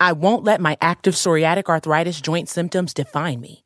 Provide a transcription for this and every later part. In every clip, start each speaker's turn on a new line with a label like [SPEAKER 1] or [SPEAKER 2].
[SPEAKER 1] I won't let my active psoriatic arthritis joint symptoms define me.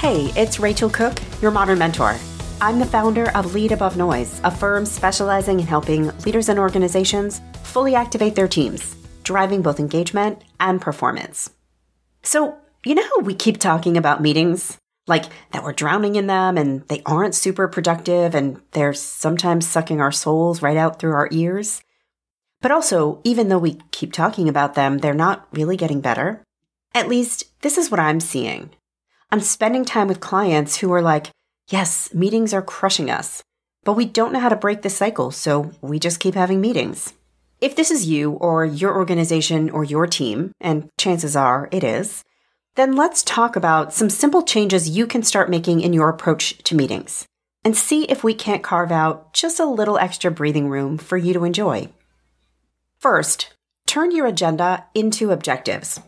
[SPEAKER 2] Hey, it's Rachel Cooke, your modern mentor. I'm the founder of Lead Above Noise, a firm specializing in helping leaders and organizations fully activate their teams, driving both engagement and performance. So, you know how we keep talking about meetings? Like that we're drowning in them and they aren't super productive and they're sometimes sucking our souls right out through our ears? But also, even though we keep talking about them, they're not really getting better. At least, this is what I'm seeing. I'm spending time with clients who are like, yes, meetings are crushing us, but we don't know how to break the cycle, so we just keep having meetings. If this is you or your organization or your team, and chances are it is, then let's talk about some simple changes you can start making in your approach to meetings and see if we can't carve out just a little extra breathing room for you to enjoy. First, turn your agenda into objectives.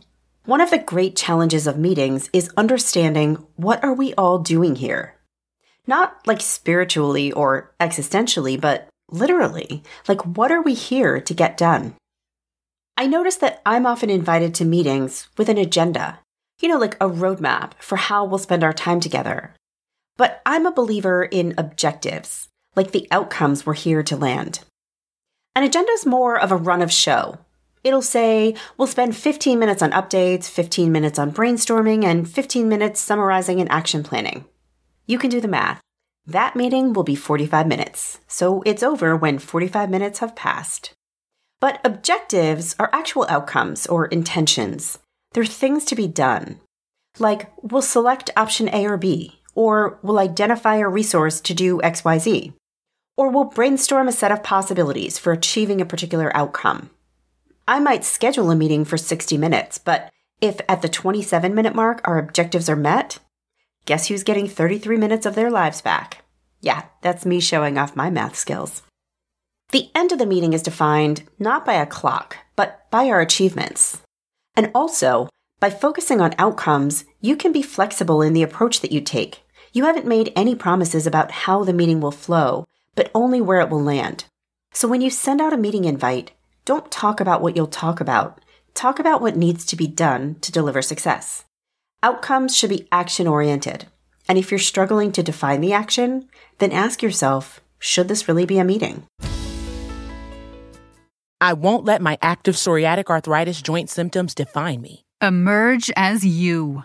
[SPEAKER 2] One of the great challenges of meetings is understanding what are we all doing here? Not like spiritually or existentially, but literally. Like, what are we here to get done? I notice that I'm often invited to meetings with an agenda, you know, like a roadmap for how we'll spend our time together. But I'm a believer in objectives, like the outcomes we're here to land. An agenda is more of a run of show, It'll say, we'll spend 15 minutes on updates, 15 minutes on brainstorming, and 15 minutes summarizing and action planning. You can do the math. That meeting will be 45 minutes, so it's over when 45 minutes have passed. But objectives are actual outcomes or intentions. They're things to be done. Like, we'll select option A or B, or we'll identify a resource to do XYZ, or we'll brainstorm a set of possibilities for achieving a particular outcome. I might schedule a meeting for 60 minutes, but if at the 27 minute mark our objectives are met, guess who's getting 33 minutes of their lives back? Yeah, that's me showing off my math skills. The end of the meeting is defined not by a clock, but by our achievements. And also, by focusing on outcomes, you can be flexible in the approach that you take. You haven't made any promises about how the meeting will flow, but only where it will land. So when you send out a meeting invite, don't talk about what you'll talk about. Talk about what needs to be done to deliver success. Outcomes should be action oriented. And if you're struggling to define the action, then ask yourself should this really be a meeting?
[SPEAKER 1] I won't let my active psoriatic arthritis joint symptoms define me.
[SPEAKER 3] Emerge as you.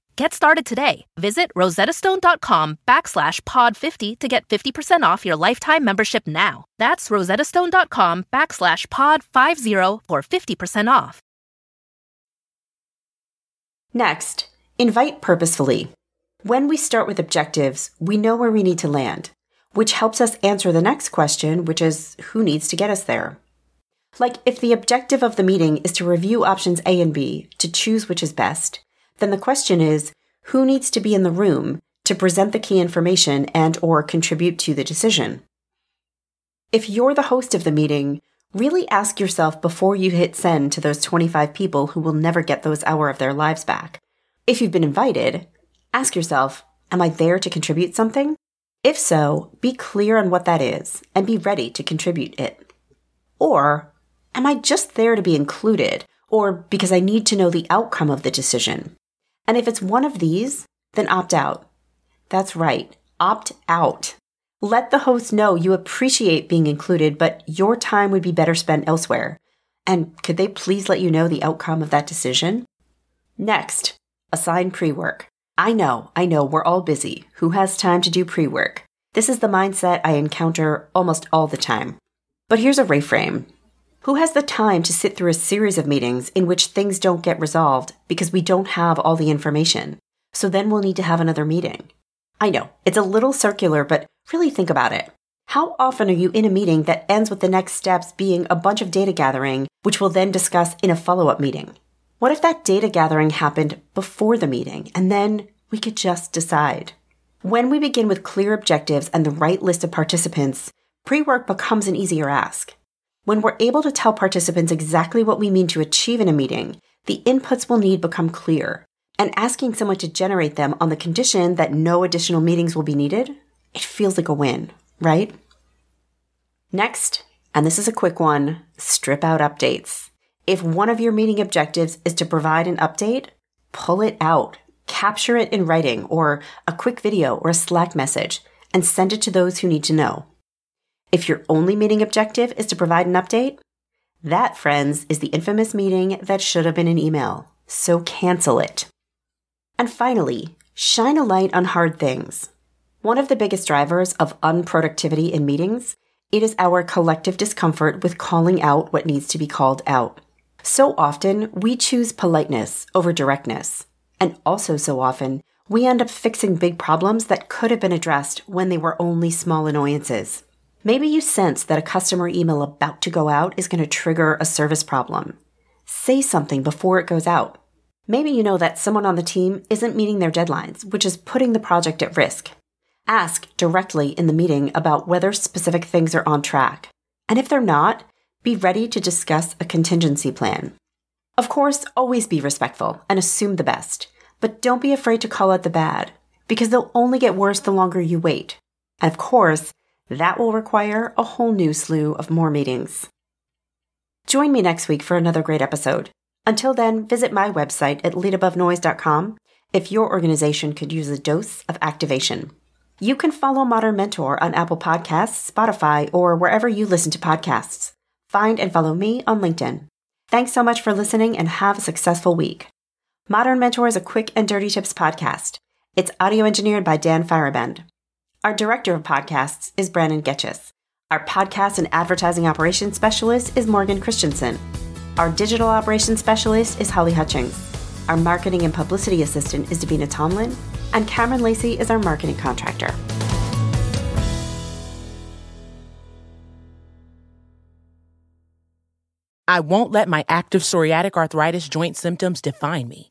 [SPEAKER 4] Get started today. Visit rosettastone.com backslash pod50 to get 50% off your lifetime membership now. That's rosettastone.com backslash pod50 for 50% off.
[SPEAKER 2] Next, invite purposefully. When we start with objectives, we know where we need to land, which helps us answer the next question, which is who needs to get us there? Like, if the objective of the meeting is to review options A and B to choose which is best, then the question is who needs to be in the room to present the key information and or contribute to the decision? If you're the host of the meeting, really ask yourself before you hit send to those 25 people who will never get those hour of their lives back. If you've been invited, ask yourself, am I there to contribute something? If so, be clear on what that is and be ready to contribute it. Or, am I just there to be included or because I need to know the outcome of the decision? And if it's one of these, then opt out. That's right, opt out. Let the host know you appreciate being included, but your time would be better spent elsewhere. And could they please let you know the outcome of that decision? Next, assign pre work. I know, I know, we're all busy. Who has time to do pre work? This is the mindset I encounter almost all the time. But here's a reframe who has the time to sit through a series of meetings in which things don't get resolved because we don't have all the information? So then we'll need to have another meeting. I know, it's a little circular, but really think about it. How often are you in a meeting that ends with the next steps being a bunch of data gathering, which we'll then discuss in a follow up meeting? What if that data gathering happened before the meeting and then we could just decide? When we begin with clear objectives and the right list of participants, pre work becomes an easier ask. When we're able to tell participants exactly what we mean to achieve in a meeting, the inputs we'll need become clear. And asking someone to generate them on the condition that no additional meetings will be needed, it feels like a win, right? Next, and this is a quick one, strip out updates. If one of your meeting objectives is to provide an update, pull it out, capture it in writing or a quick video or a Slack message, and send it to those who need to know. If your only meeting objective is to provide an update, that, friends, is the infamous meeting that should have been an email. So cancel it. And finally, shine a light on hard things. One of the biggest drivers of unproductivity in meetings, it is our collective discomfort with calling out what needs to be called out. So often, we choose politeness over directness. And also so often, we end up fixing big problems that could have been addressed when they were only small annoyances. Maybe you sense that a customer email about to go out is going to trigger a service problem. Say something before it goes out. Maybe you know that someone on the team isn't meeting their deadlines, which is putting the project at risk. Ask directly in the meeting about whether specific things are on track. And if they're not, be ready to discuss a contingency plan. Of course, always be respectful and assume the best, but don't be afraid to call out the bad because they'll only get worse the longer you wait. And of course, that will require a whole new slew of more meetings. Join me next week for another great episode. Until then, visit my website at leadabovenoise.com if your organization could use a dose of activation. You can follow Modern Mentor on Apple Podcasts, Spotify, or wherever you listen to podcasts. Find and follow me on LinkedIn. Thanks so much for listening and have a successful week. Modern Mentor is a quick and dirty tips podcast. It's audio engineered by Dan Feierabend. Our director of podcasts is Brannan Goetschius. Our podcast and advertising operations specialist is Morgan Christensen. Our digital operations specialist is Holly Hutchings. Our marketing and publicity assistant is Davina Tomlin. And Cameron Lacey is our marketing contractor.
[SPEAKER 1] I won't let my active psoriatic arthritis joint symptoms define me.